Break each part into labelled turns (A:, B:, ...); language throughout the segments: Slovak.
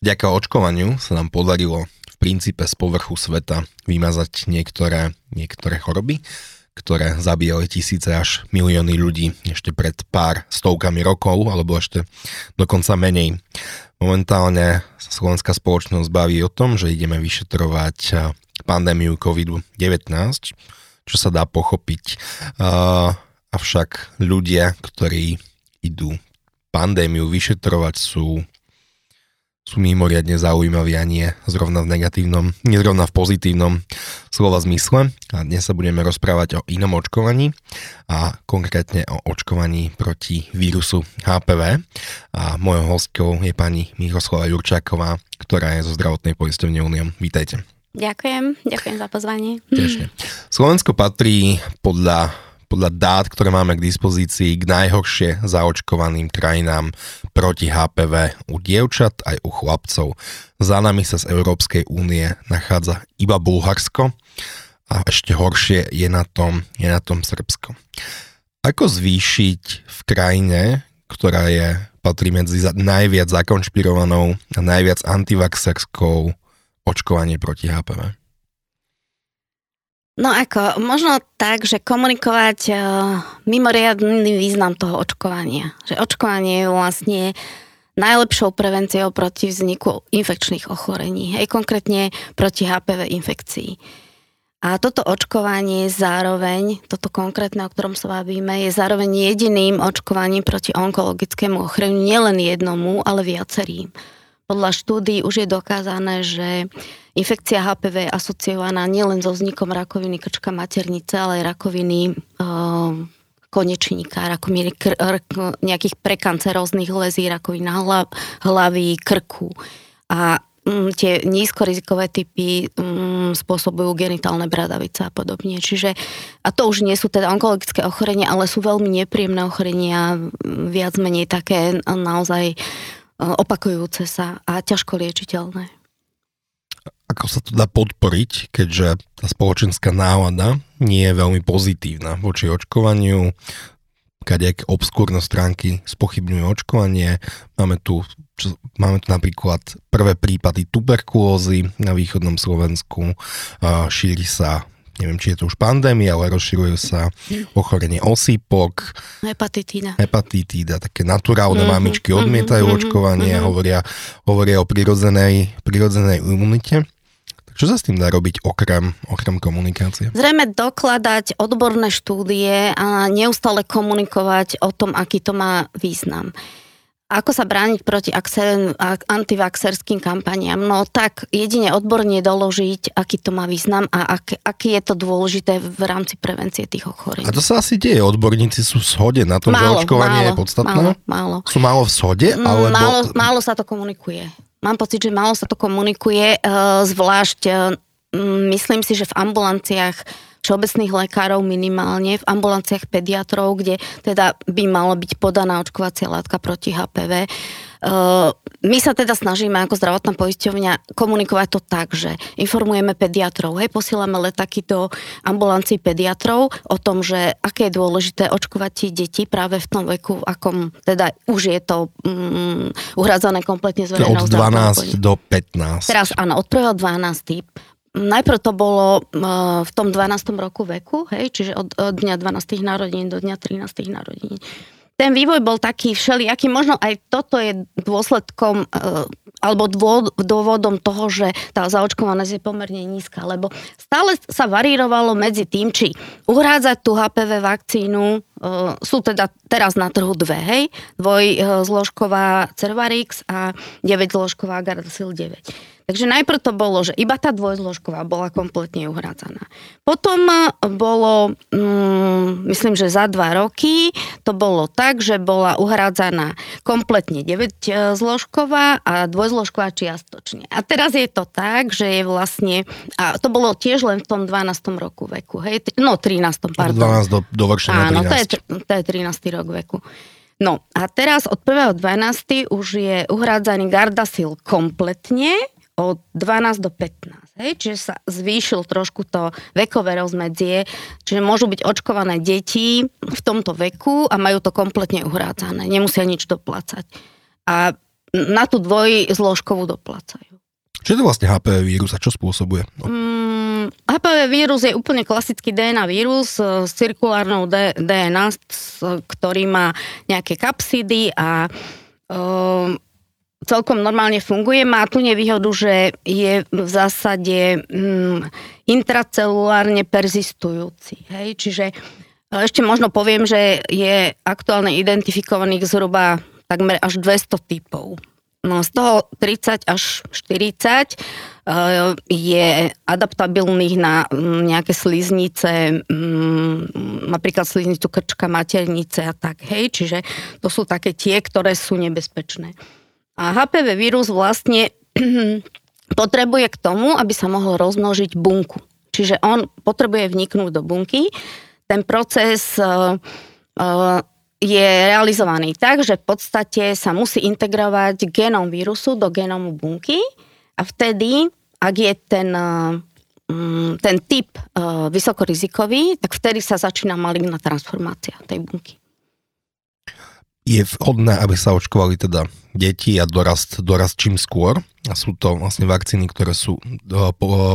A: Vďaka očkovaniu sa nám podarilo v princípe z povrchu sveta vymazať niektoré, niektoré choroby, ktoré zabíjali tisíce až milióny ľudí ešte pred pár stovkami rokov, alebo ešte dokonca menej. Momentálne sa slovenská spoločnosť baví o tom, že ideme vyšetrovať pandémiu COVID-19, čo sa dá pochopiť. avšak ľudia, ktorí idú pandémiu vyšetrovať, sú sú mimoriadne zaujímaví a nie zrovna v negatívnom, nie zrovna v pozitívnom slova zmysle. A dnes sa budeme rozprávať o inom očkovaní a konkrétne o očkovaní proti vírusu HPV. A mojou hostkou je pani Miroslava Jurčáková, ktorá je zo zdravotnej poisťovne Uniom. Vítajte.
B: Ďakujem, ďakujem za pozvanie.
A: Tešne. Slovensko patrí podľa podľa dát, ktoré máme k dispozícii, k najhoršie zaočkovaným krajinám proti HPV u dievčat aj u chlapcov. Za nami sa z Európskej únie nachádza iba Bulharsko a ešte horšie je na tom, je na tom Srbsko. Ako zvýšiť v krajine, ktorá je, patrí medzi najviac zakonšpirovanou a najviac antivaxerskou očkovanie proti HPV?
B: No ako, možno tak, že komunikovať uh, mimoriadný význam toho očkovania. Že očkovanie je vlastne najlepšou prevenciou proti vzniku infekčných ochorení, hej, konkrétne proti HPV infekcii. A toto očkovanie zároveň, toto konkrétne, o ktorom sa bavíme, je zároveň jediným očkovaním proti onkologickému ochoreniu, nielen jednomu, ale viacerým. Podľa štúdií už je dokázané, že infekcia HPV je asociovaná nielen so vznikom rakoviny krčka maternice, ale aj rakoviny uh, konečníka, rakoviny kr- nejakých prekanceróznych lezí, rakovina hlav, hlavy, krku. A um, tie nízkorizikové typy um, spôsobujú genitálne bradavice a podobne. Čiže, a to už nie sú teda onkologické ochorenia, ale sú veľmi nepríjemné ochorenia, viac menej také naozaj opakujúce sa a ťažko liečiteľné.
A: Ako sa to dá podporiť, keďže tá spoločenská nálada nie je veľmi pozitívna voči očkovaniu, kadejaké obskúrne stránky spochybňujú očkovanie. Máme tu, čo, máme tu napríklad prvé prípady tuberkulózy na východnom Slovensku, šíri sa neviem, či je to už pandémia, ale rozširuje sa ochorenie osýpok,
B: hepatitída,
A: hepatitída také naturálne mm-hmm, mamičky odmietajú mm-hmm, očkovanie mm-hmm. hovoria, hovoria o prirodzenej, prirodzenej imunite. Čo sa s tým dá robiť okrem, okrem komunikácie?
B: Zrejme dokladať odborné štúdie a neustále komunikovať o tom, aký to má význam. Ako sa brániť proti antivaxerským kampaniám? No tak jedine odborne doložiť, aký to má význam a ak, aký je to dôležité v rámci prevencie tých ochorení.
A: A to sa asi deje. Odborníci sú v shode na tom, málo, že očkovanie málo, je podstatné?
B: Málo, málo.
A: Sú málo v shode?
B: Mm, alebo... Málo, málo sa to komunikuje. Mám pocit, že málo sa to komunikuje, eh, zvlášť eh, myslím si, že v ambulanciách všeobecných lekárov minimálne, v ambulanciách pediatrov, kde teda by malo byť podaná očkovacia látka proti HPV. Uh, my sa teda snažíme ako zdravotná poisťovňa komunikovať to tak, že informujeme pediatrov, hej, posielame letaky do ambulancií pediatrov o tom, že aké je dôležité očkovať tie deti práve v tom veku, akom teda už je to um, uhradzané kompletne z
A: Od 12 do 15.
B: Teraz áno, od 1. 12 najprv to bolo v tom 12. roku veku, hej, čiže od, od dňa 12. narodín do dňa 13. narodín. Ten vývoj bol taký všelijaký, možno aj toto je dôsledkom e, alebo dôvodom toho, že tá zaočkovanosť je pomerne nízka, lebo stále sa varírovalo medzi tým, či uhrádzať tú HPV vakcínu, e, sú teda teraz na trhu dve, hej, dvojzložková Cervarix a 9-zložková Gardasil 9 Takže najprv to bolo, že iba tá dvojzložková bola kompletne uhrádzaná. Potom e, bolo, mm, myslím, že za dva roky to bolo tak, že bola uhrádzaná kompletne 9-zložková a dvojzložková čiastočne. A teraz je to tak, že je vlastne, a to bolo tiež len v tom 12. roku veku, hej, no 13. pardon.
A: 12 do, do
B: Áno, to je, to je 13. rok veku. No a teraz od 1.12. už je uhrádzaný Gardasil kompletne, od 12 do 15. Hej? Čiže sa zvýšil trošku to vekové rozmedzie, čiže môžu byť očkované deti v tomto veku a majú to kompletne uhrádzané. Nemusia nič doplácať. A na tú dvojzložkovú doplácajú.
A: Čo je to vlastne HPV vírus a čo spôsobuje? No.
B: Mm, HPV vírus je úplne klasický DNA vírus e, s cirkulárnou D- DNA, ktorý má nejaké kapsidy a um, celkom normálne funguje. Má tu nevýhodu, že je v zásade um, intracelulárne persistujúci. Hej? Čiže e, ešte možno poviem, že je aktuálne identifikovaných zhruba takmer až 200 typov No, z toho 30 až 40 eh, je adaptabilných na mm, nejaké sliznice, mm, napríklad sliznicu krčka, maternice a tak, hej, čiže to sú také tie, ktoré sú nebezpečné. A HPV vírus vlastne potrebuje k tomu, aby sa mohol rozmnožiť bunku. Čiže on potrebuje vniknúť do bunky. Ten proces eh, eh, je realizovaný tak, že v podstate sa musí integrovať genom vírusu do genomu bunky a vtedy, ak je ten, mm, ten typ e, vysokorizikový, tak vtedy sa začína maligná transformácia tej bunky.
A: Je vhodné, aby sa očkovali teda deti a dorast, dorast čím skôr. A sú to vlastne vakcíny, ktoré sú e,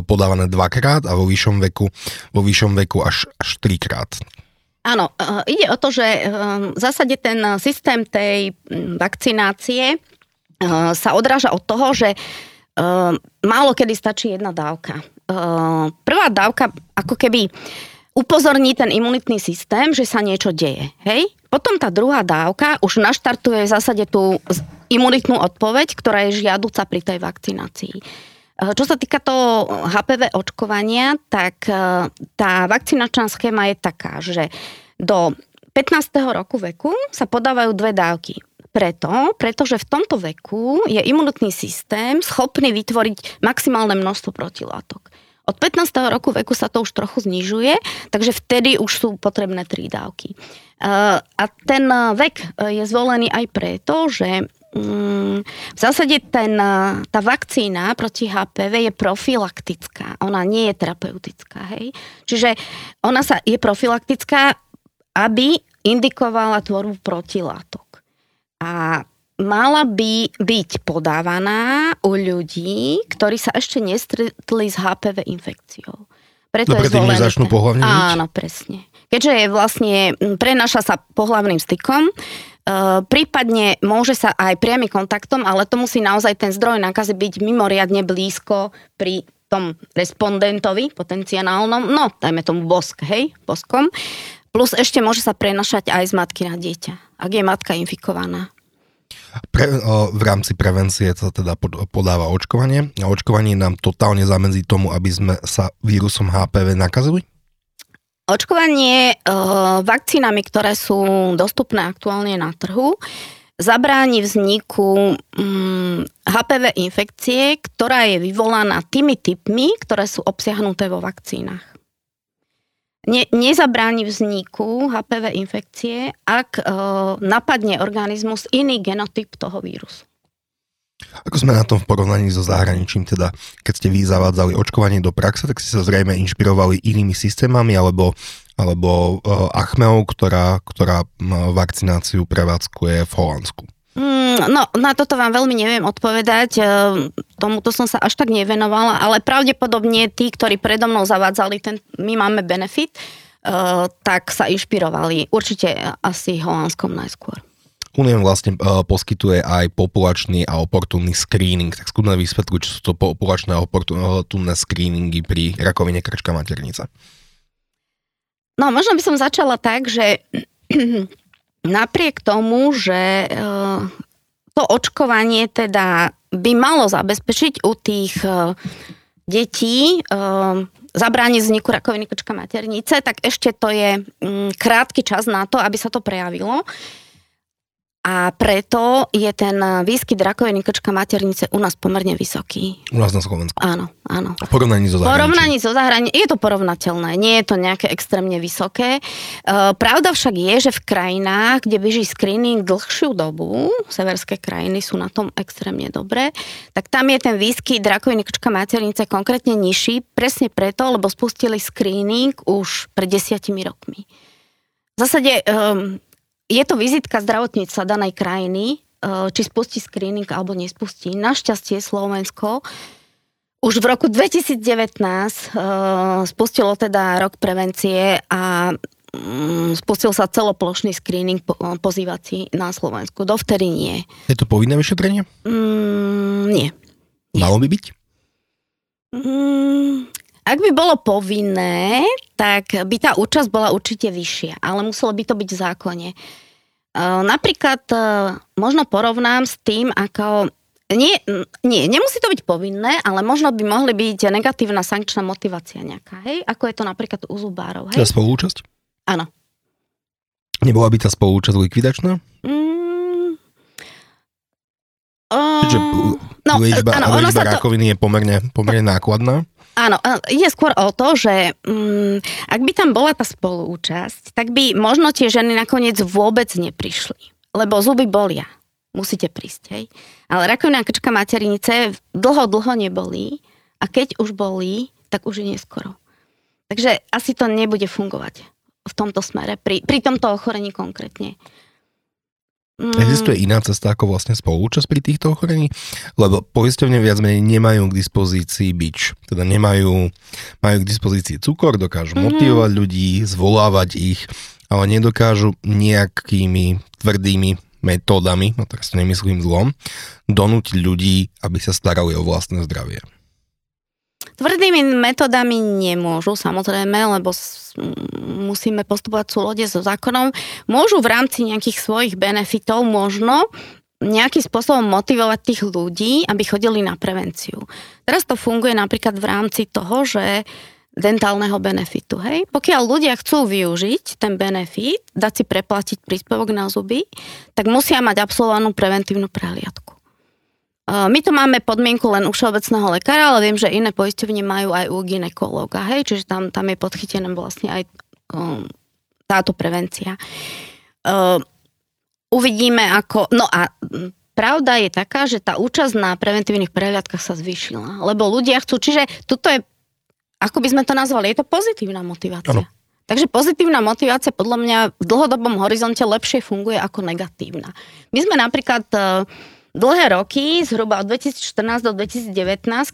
A: podávané dvakrát a vo vyššom veku, vo vyššom veku až, až trikrát.
B: Áno, eh, ide o to, že eh, v zásade ten systém tej mm, vakcinácie eh, sa odráža od toho, že málo kedy stačí jedna dávka. Prvá dávka ako keby upozorní ten imunitný systém, že sa niečo deje. Hej? Potom tá druhá dávka už naštartuje v zásade tú imunitnú odpoveď, ktorá je žiaduca pri tej vakcinácii. Čo sa týka toho HPV očkovania, tak e, tá vakcinačná schéma je taká, že do 15. roku veku sa podávajú dve dávky. Preto, pretože v tomto veku je imunitný systém schopný vytvoriť maximálne množstvo protilátok. Od 15. roku veku sa to už trochu znižuje, takže vtedy už sú potrebné tri dávky. E, a ten vek je zvolený aj preto, že Mm, v zásade ten, tá vakcína proti HPV je profilaktická. Ona nie je terapeutická. Hej? Čiže ona sa je profilaktická, aby indikovala tvorbu protilátok. A mala by byť podávaná u ľudí, ktorí sa ešte nestretli s HPV infekciou.
A: Preto no, je zvolený... začnú pohľavne
B: Áno, presne. Keďže je vlastne, prenaša sa pohľavným stykom, Eh, prípadne môže sa aj priamy kontaktom, ale to musí naozaj ten zdroj nákazy byť mimoriadne blízko pri tom respondentovi potenciálnom, no dajme tomu bosk, hej, boskom. Plus ešte môže sa prenašať aj z matky na dieťa, ak je matka infikovaná.
A: Pre, v rámci prevencie sa teda podáva očkovanie a očkovanie nám totálne zamedzí tomu, aby sme sa vírusom HPV nakazili?
B: Očkovanie e, vakcínami, ktoré sú dostupné aktuálne na trhu, zabráni vzniku mm, HPV infekcie, ktorá je vyvolaná tými typmi, ktoré sú obsiahnuté vo vakcínach. Ne, nezabráni vzniku HPV infekcie, ak e, napadne organizmus iný genotyp toho vírusu.
A: Ako sme na tom v porovnaní so zahraničím, teda keď ste vy zavádzali očkovanie do praxe, tak ste sa zrejme inšpirovali inými systémami alebo, alebo uh, Achmeou, ktorá, ktorá vakcináciu prevádzkuje v Holandsku.
B: Mm, no, na toto vám veľmi neviem odpovedať. E, tomuto som sa až tak nevenovala, ale pravdepodobne tí, ktorí predo mnou zavádzali ten, my máme benefit, uh, tak sa inšpirovali. Určite asi holandskom najskôr.
A: Uniem vlastne uh, poskytuje aj populačný a oportunný screening. Tak skúsme vysvetliť, čo sú to populačné a oportunné screeningy pri rakovine krčka maternice.
B: No, možno by som začala tak, že napriek tomu, že uh, to očkovanie teda by malo zabezpečiť u tých uh, detí uh, zabrániť vzniku rakoviny krčka maternice, tak ešte to je um, krátky čas na to, aby sa to prejavilo. A preto je ten výskyt rakoviny krčka maternice u nás pomerne vysoký.
A: U nás na Slovensku?
B: Áno, áno.
A: V porovnaní so zahraničím?
B: porovnaní so zahraničím je to porovnateľné, nie je to nejaké extrémne vysoké. E, pravda však je, že v krajinách, kde beží screening dlhšiu dobu, severské krajiny sú na tom extrémne dobré, tak tam je ten výskyt rakoviny krčka maternice konkrétne nižší, presne preto, lebo spustili screening už pred desiatimi rokmi. V zásade um, je to vizitka zdravotníctva danej krajiny, či spustí screening alebo nespustí. Našťastie Slovensko už v roku 2019 spustilo teda rok prevencie a mm, spustil sa celoplošný screening pozývací na Slovensku. Dovtedy nie.
A: Je to povinné vyšetrenie?
B: Mm, nie.
A: Malo by byť?
B: Mm, ak by bolo povinné, tak by tá účasť bola určite vyššia, ale muselo by to byť v zákone. Napríklad možno porovnám s tým, ako nie, nie, nemusí to byť povinné, ale možno by mohli byť negatívna sankčná motivácia nejaká, hej? Ako je to napríklad u zubárov, hej?
A: Tá spolúčasť?
B: Áno.
A: Nebola by tá spolúčasť likvidačná?
B: Mm, o,
A: Čiže
B: no,
A: liečba,
B: áno,
A: liečba
B: to...
A: rakoviny je pomerne, pomerne nákladná?
B: Áno, ide skôr o to, že um, ak by tam bola tá spolúčasť, tak by možno tie ženy nakoniec vôbec neprišli. Lebo zuby bolia musíte prísť, hej. Ale rakovina krčka materinice dlho, dlho nebolí a keď už bolí, tak už je neskoro. Takže asi to nebude fungovať v tomto smere, pri, pri tomto ochorení konkrétne.
A: Mm. Existuje iná cesta ako vlastne spolúčasť pri týchto ochorení? Lebo poisťovne viac menej nemajú k dispozícii bič. Teda nemajú, majú k dispozícii cukor, dokážu mm-hmm. motivovať ľudí, zvolávať ich, ale nedokážu nejakými tvrdými metódami, no teraz to nemyslím zlom, donútiť ľudí, aby sa starali o vlastné zdravie?
B: Tvrdými metodami nemôžu, samozrejme, lebo musíme postupovať v súlode so zákonom. Môžu v rámci nejakých svojich benefitov možno nejakým spôsobom motivovať tých ľudí, aby chodili na prevenciu. Teraz to funguje napríklad v rámci toho, že dentálneho benefitu. Hej? Pokiaľ ľudia chcú využiť ten benefit, dať si preplatiť príspevok na zuby, tak musia mať absolvovanú preventívnu prehliadku. My to máme podmienku len u všeobecného lekára, ale viem, že iné poisťovne majú aj u ginekológa, hej, čiže tam, tam je podchytená vlastne aj um, táto prevencia. Uh, uvidíme ako, no a pravda je taká, že tá účasť na preventívnych prehliadkach sa zvýšila, lebo ľudia chcú, čiže tuto je ako by sme to nazvali, je to pozitívna motivácia. Ano. Takže pozitívna motivácia podľa mňa v dlhodobom horizonte lepšie funguje ako negatívna. My sme napríklad e, dlhé roky, zhruba od 2014 do 2019,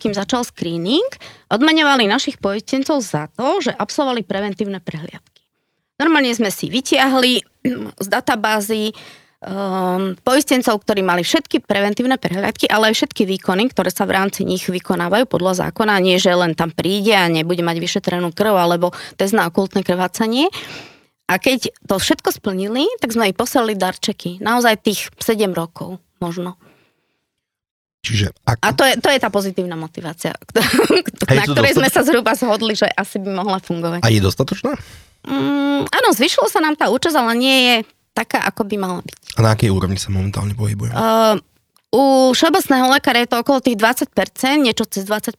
B: kým začal screening, odmaňovali našich poistencov za to, že absolvovali preventívne prehliadky. Normálne sme si vytiahli z databázy um, poistencov, ktorí mali všetky preventívne prehľadky, ale aj všetky výkony, ktoré sa v rámci nich vykonávajú podľa zákona, nie že len tam príde a nebude mať vyšetrenú krv alebo test na okultné krvácanie. A keď to všetko splnili, tak sme ich poslali darčeky. Naozaj tých 7 rokov možno.
A: Čiže ako...
B: A to je, to je tá pozitívna motivácia, na ktorej sme sa zhruba zhodli, že asi by mohla fungovať.
A: A je dostatočná?
B: Mm, áno, zvyšilo sa nám tá účasť, ale nie je taká, ako by mala byť.
A: A na akej úrovni sa momentálne pohybujeme?
B: Uh, u všeobecného lekára je to okolo tých 20%, niečo cez 20%.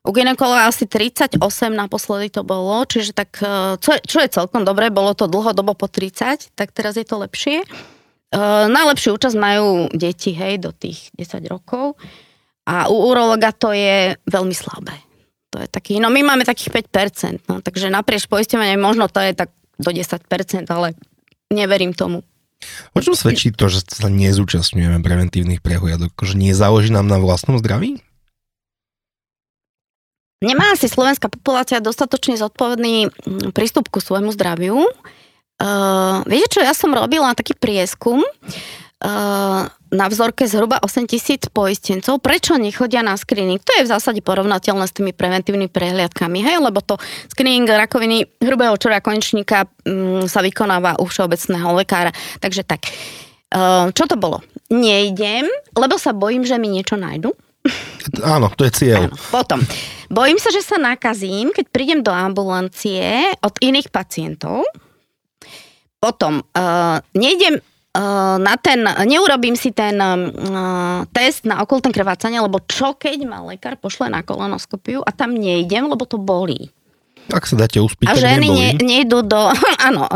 B: U ginekologa asi 38 naposledy to bolo, čiže tak, uh, čo, čo je celkom dobré, bolo to dlhodobo po 30, tak teraz je to lepšie. Uh, najlepšiu účasť majú deti, hej, do tých 10 rokov. A u urologa to je veľmi slabé. To je taký, no my máme takých 5%, no, takže naprieč poisťovania možno to je tak do 10%, ale neverím tomu.
A: O čom svedčí to, že sa nezúčastňujeme preventívnych prehliadok? Že nie záleží nám na vlastnom zdraví?
B: Nemá asi slovenská populácia dostatočne zodpovedný mm, prístup ku svojmu zdraviu. Uh, viete čo, ja som robila taký prieskum. Uh, na vzorke zhruba 8 tisíc poistencov. Prečo nechodia na screening? To je v zásade porovnateľné s tými preventívnymi prehliadkami, hej? lebo to screening rakoviny hrubého čora konečníka um, sa vykonáva u všeobecného lekára. Takže tak, uh, čo to bolo? Nejdem, lebo sa bojím, že mi niečo nájdu.
A: Áno, to je cieľ. Áno.
B: Potom, bojím sa, že sa nakazím, keď prídem do ambulancie od iných pacientov. Potom, uh, nejdem na ten, neurobím si ten uh, test na okultné krvácanie, lebo čo keď ma lekár pošle na kolonoskopiu a tam nejdem, lebo to bolí.
A: Ak sa dáte uspiť,
B: A ženy ne, nejdú do... áno,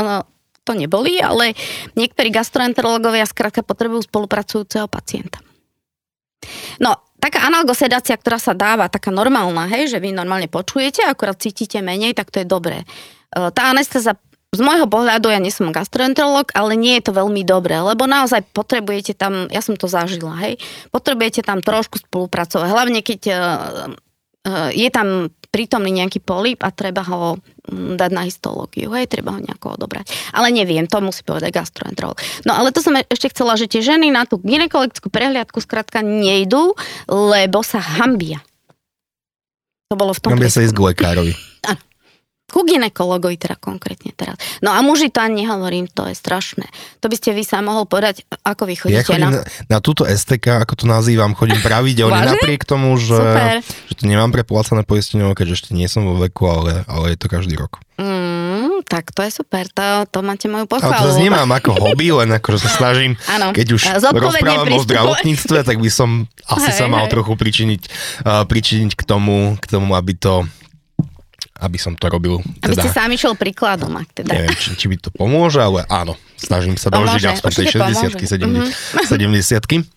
B: to nebolí, ale niektorí gastroenterológovia skrátka potrebujú spolupracujúceho pacienta. No, taká analgosedácia, ktorá sa dáva, taká normálna, hej, že vy normálne počujete, akurát cítite menej, tak to je dobré. Tá anestéza z môjho pohľadu, ja nie som gastroenterolog, ale nie je to veľmi dobré, lebo naozaj potrebujete tam, ja som to zažila, hej, potrebujete tam trošku spolupracovať, hlavne keď uh, uh, je tam prítomný nejaký polip a treba ho mm, dať na histológiu, hej, treba ho nejako odobrať. Ale neviem, to musí povedať gastroenterolog. No ale to som e- ešte chcela, že tie ženy na tú ginekologickú prehliadku skrátka nejdú, lebo sa hambia. To bolo v tom
A: Hambia sa ísť k lekárovi.
B: Ku ginekologovi teda konkrétne teraz. No a muži to ani nehovorím, to je strašné. To by ste vy sa mohol povedať, ako vy chodíte
A: Ja chodím
B: na...
A: na, túto STK, ako to nazývam, chodím pravidelne napriek tomu, že,
B: Super.
A: že to nemám preplácané poistenie, keďže ešte nie som vo veku, ale, ale je to každý rok.
B: Mm, tak to je super, to, to máte moju
A: Ale to
B: pochvalu.
A: nemám ako hobby, len ako, že sa snažím,
B: Áno.
A: keď už rozprávam o zdravotníctve, tak by som asi
B: Hej,
A: sa mal
B: hej.
A: trochu pričiniť, uh, pričiniť k tomu, k tomu, aby to aby som to robil.
B: Aby ste
A: Teda,
B: sám išiel príkladom, ak teda.
A: neviem, či, či by to pomôže, ale áno, snažím sa
B: Pomôže,
A: dožiť aspoň tej
B: určite
A: 60 70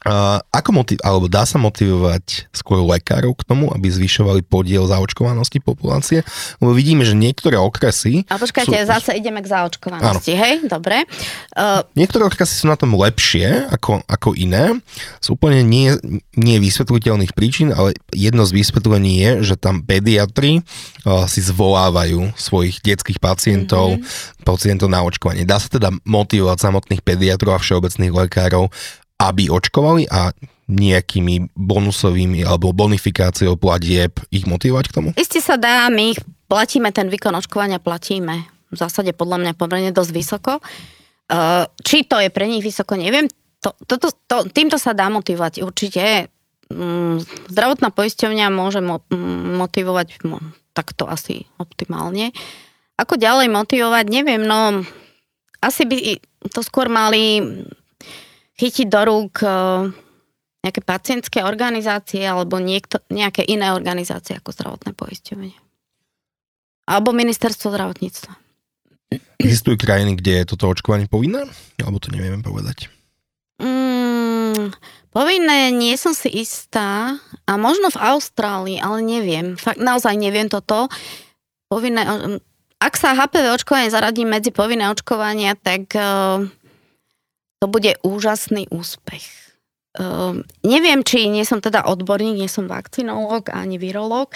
A: Uh, ako motiv- alebo dá sa motivovať skôr lekárov k tomu, aby zvyšovali podiel zaočkovanosti populácie? Lebo vidíme, že niektoré okresy...
B: A počkajte,
A: sú,
B: zase ideme k zaočkovanosti, hej? Dobre. Uh,
A: Niektoré okresy sú na tom lepšie ako, ako iné. Z úplne nie, nie vysvetliteľných príčin, ale jedno z vysvetlení je, že tam pediatri uh, si zvolávajú svojich detských pacientov, mm-hmm. pacientov na očkovanie. Dá sa teda motivovať samotných pediatrov a všeobecných lekárov, aby očkovali a nejakými bonusovými alebo bonifikáciou platieb ich motivovať k tomu?
B: Isté sa dá, my ich platíme, ten výkon očkovania platíme v zásade podľa mňa pomerne dosť vysoko. Uh, či to je pre nich vysoko, neviem. To, to, to, to, týmto sa dá motivovať určite. Mm, Zdravotná poisťovňa môže mm, motivovať mo- takto asi optimálne. Ako ďalej motivovať, neviem, no asi by to skôr mali chytiť do rúk uh, nejaké pacientské organizácie alebo niekto, nejaké iné organizácie ako zdravotné poisťovanie. Alebo ministerstvo zdravotníctva.
A: Existujú krajiny, kde je toto očkovanie povinné? Alebo to nevieme povedať.
B: Mm, povinné nie som si istá. A možno v Austrálii, ale neviem. Fakt, naozaj neviem toto. Povinné, mm, ak sa HPV očkovanie zaradí medzi povinné očkovania, tak uh, to bude úžasný úspech. Uh, neviem, či nie som teda odborník, nie som vakcinológ ani virológ,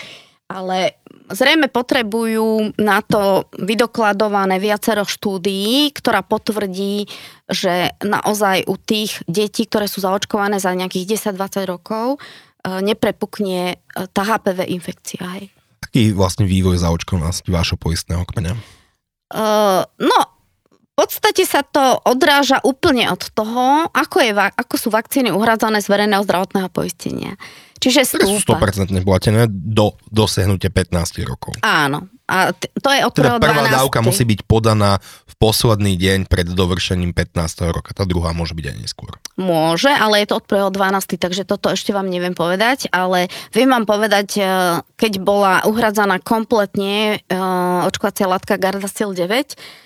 B: ale zrejme potrebujú na to vydokladované viacero štúdií, ktorá potvrdí, že naozaj u tých detí, ktoré sú zaočkované za nejakých 10-20 rokov, eh, neprepukne eh, tá HPV infekcia. Hej.
A: Aký vlastne vývoj zaočkovanosti vášho poistného kmeňa?
B: Uh, no, podstate sa to odráža úplne od toho, ako, je, ako sú vakcíny uhradzané z verejného zdravotného poistenia. Čiže stúpa.
A: 100% platené do dosiahnutia 15 rokov.
B: Áno. A t- to je od
A: Teda
B: 1.
A: prvá
B: 12.
A: dávka musí byť podaná v posledný deň pred dovršením 15. roka. Tá druhá môže byť aj neskôr.
B: Môže, ale je to od 1. 12. Takže toto ešte vám neviem povedať, ale viem vám povedať, e, keď bola uhradzaná kompletne e, očkovacia látka Gardasil 9,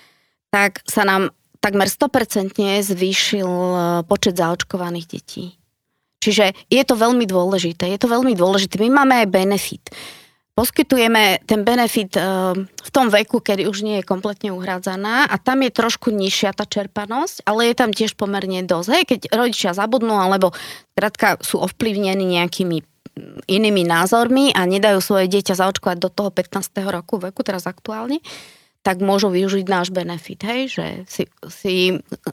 B: tak sa nám takmer 100% zvýšil e, počet zaočkovaných detí. Čiže je to veľmi dôležité. Je to veľmi dôležité. My máme aj benefit. Poskytujeme ten benefit e, v tom veku, kedy už nie je kompletne uhrádzaná a tam je trošku nižšia tá čerpanosť, ale je tam tiež pomerne dosť. Hej, keď rodičia zabudnú alebo krátka sú ovplyvnení nejakými mm, inými názormi a nedajú svoje dieťa zaočkovať do toho 15. roku veku, teraz aktuálne, tak môžu využiť náš benefit, hej, že si, si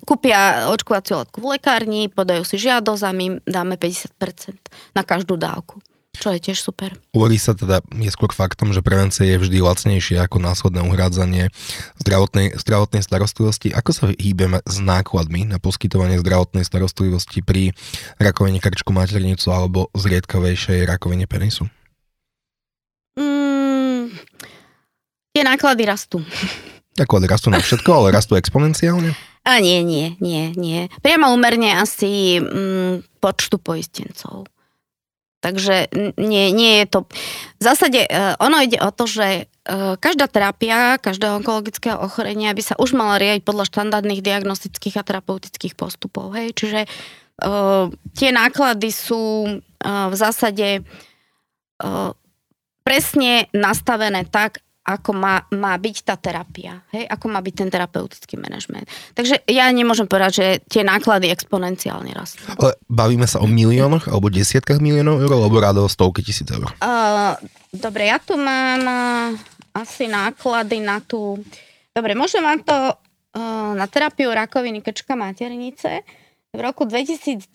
B: kúpia očkovaciu látku v lekárni, podajú si žiadosť a my dáme 50% na každú dávku, čo je tiež super.
A: Hovorí sa teda, je skôr faktom, že prevencia je vždy lacnejšia ako následné uhrádzanie zdravotnej, zdravotnej starostlivosti. Ako sa hýbeme s nákladmi na poskytovanie zdravotnej starostlivosti pri rakovine krčku maternicu alebo zriedkavejšej rakovine penisu?
B: Tie náklady rastú.
A: Náklady rastú na všetko, ale rastú exponenciálne?
B: A nie, nie, nie, nie. Priamo úmerne asi mm, počtu poistencov. Takže nie, nie je to... V zásade uh, ono ide o to, že uh, každá terapia, každého onkologického ochorenia by sa už mala riadiť podľa štandardných diagnostických a terapeutických postupov. Hej? Čiže uh, tie náklady sú uh, v zásade uh, presne nastavené tak, ako má, má byť tá terapia, hej, ako má byť ten terapeutický manažment. Takže ja nemôžem povedať, že tie náklady exponenciálne rastú.
A: Ale bavíme sa o miliónoch alebo desiatkách miliónov eur, alebo rádo o stovky tisíc eur?
B: Uh, dobre, ja tu mám uh, asi náklady na tú... Dobre, môžem vám to uh, na terapiu rakoviny krčka maternice. V roku 2019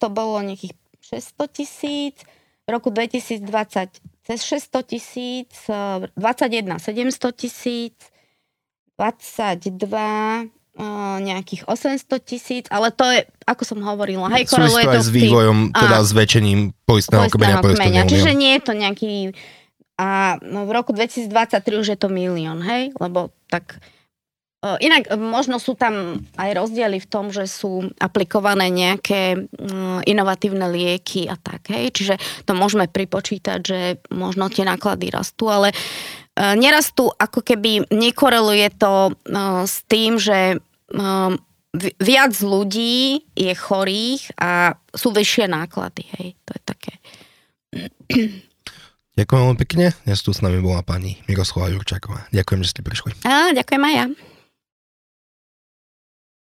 B: to bolo nejakých 600 tisíc, v roku 2020 cez 600 tisíc, 21 700 tisíc, 22 nejakých 800 tisíc, ale to je, ako som hovorila, hej, koreluje
A: to s vývojom, teda s väčšením poistného kmeňa. kmeňa.
B: Čiže nie je to nejaký... A no, v roku 2023 už je to milión, hej, lebo tak Inak možno sú tam aj rozdiely v tom, že sú aplikované nejaké inovatívne lieky a tak, hej. Čiže to môžeme pripočítať, že možno tie náklady rastú, ale nerastú ako keby nekoreluje to s tým, že viac ľudí je chorých a sú vyššie náklady, hej. To je také.
A: Ďakujem veľmi pekne. Dnes tu s nami bola pani Miroslava Jurčáková. Ďakujem, že ste prišli.
B: A, ďakujem aj ja.